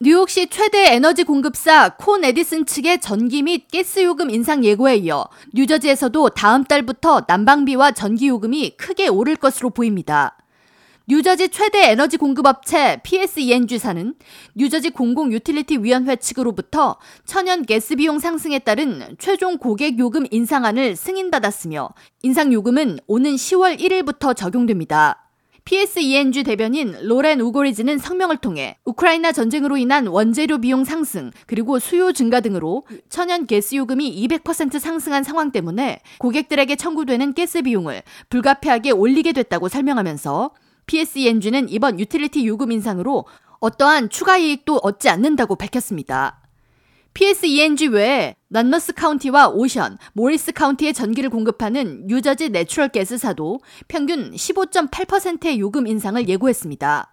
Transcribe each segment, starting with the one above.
뉴욕시 최대 에너지 공급사 콘 에디슨 측의 전기 및 가스 요금 인상 예고에 이어 뉴저지에서도 다음 달부터 난방비와 전기 요금이 크게 오를 것으로 보입니다. 뉴저지 최대 에너지 공급업체 PSENG사는 뉴저지 공공유틸리티 위원회 측으로부터 천연 가스 비용 상승에 따른 최종 고객 요금 인상안을 승인받았으며 인상 요금은 오는 10월 1일부터 적용됩니다. PSE&G 대변인 로렌 우고리즈는 성명을 통해 우크라이나 전쟁으로 인한 원재료 비용 상승 그리고 수요 증가 등으로 천연 가스 요금이 200% 상승한 상황 때문에 고객들에게 청구되는 가스 비용을 불가피하게 올리게 됐다고 설명하면서 PSE&G는 이번 유틸리티 요금 인상으로 어떠한 추가 이익도 얻지 않는다고 밝혔습니다. PSE&G 외에 몬머스 카운티와 오션, 모리스 카운티에 전기를 공급하는 뉴저지 내추럴 가스사도 평균 15.8%의 요금 인상을 예고했습니다.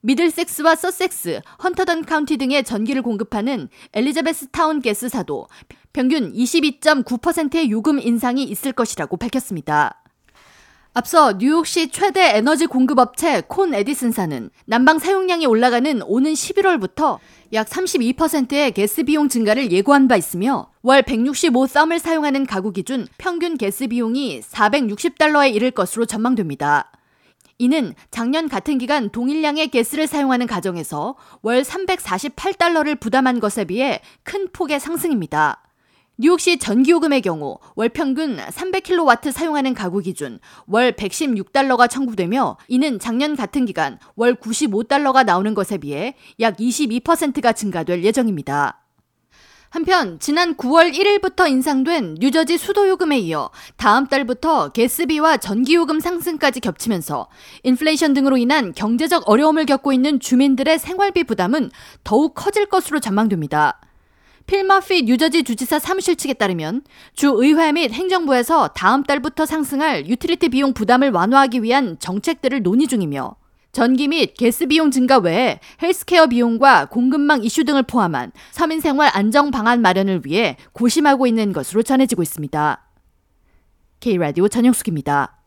미들섹스와 서섹스, 헌터던 카운티 등의 전기를 공급하는 엘리자베스 타운 가스사도 평균 22.9%의 요금 인상이 있을 것이라고 밝혔습니다. 앞서 뉴욕시 최대 에너지 공급 업체 콘 에디슨사는 난방 사용량이 올라가는 오는 11월부터 약 32%의 가스 비용 증가를 예고한 바 있으며 월 165 therm을 사용하는 가구 기준 평균 가스 비용이 460달러에 이를 것으로 전망됩니다. 이는 작년 같은 기간 동일량의 가스를 사용하는 가정에서 월 348달러를 부담한 것에 비해 큰 폭의 상승입니다. 뉴욕시 전기요금의 경우 월 평균 300kW 사용하는 가구 기준 월 116달러가 청구되며 이는 작년 같은 기간 월 95달러가 나오는 것에 비해 약 22%가 증가될 예정입니다. 한편 지난 9월 1일부터 인상된 뉴저지 수도요금에 이어 다음 달부터 가스비와 전기요금 상승까지 겹치면서 인플레이션 등으로 인한 경제적 어려움을 겪고 있는 주민들의 생활비 부담은 더욱 커질 것으로 전망됩니다. 필 머피 뉴저지 주지사 사무실 측에 따르면 주 의회 및 행정부에서 다음 달부터 상승할 유틸리티 비용 부담을 완화하기 위한 정책들을 논의 중이며 전기 및 가스 비용 증가 외에 헬스케어 비용과 공급망 이슈 등을 포함한 서민 생활 안정 방안 마련을 위해 고심하고 있는 것으로 전해지고 있습니다. K라디오 전영숙입니다.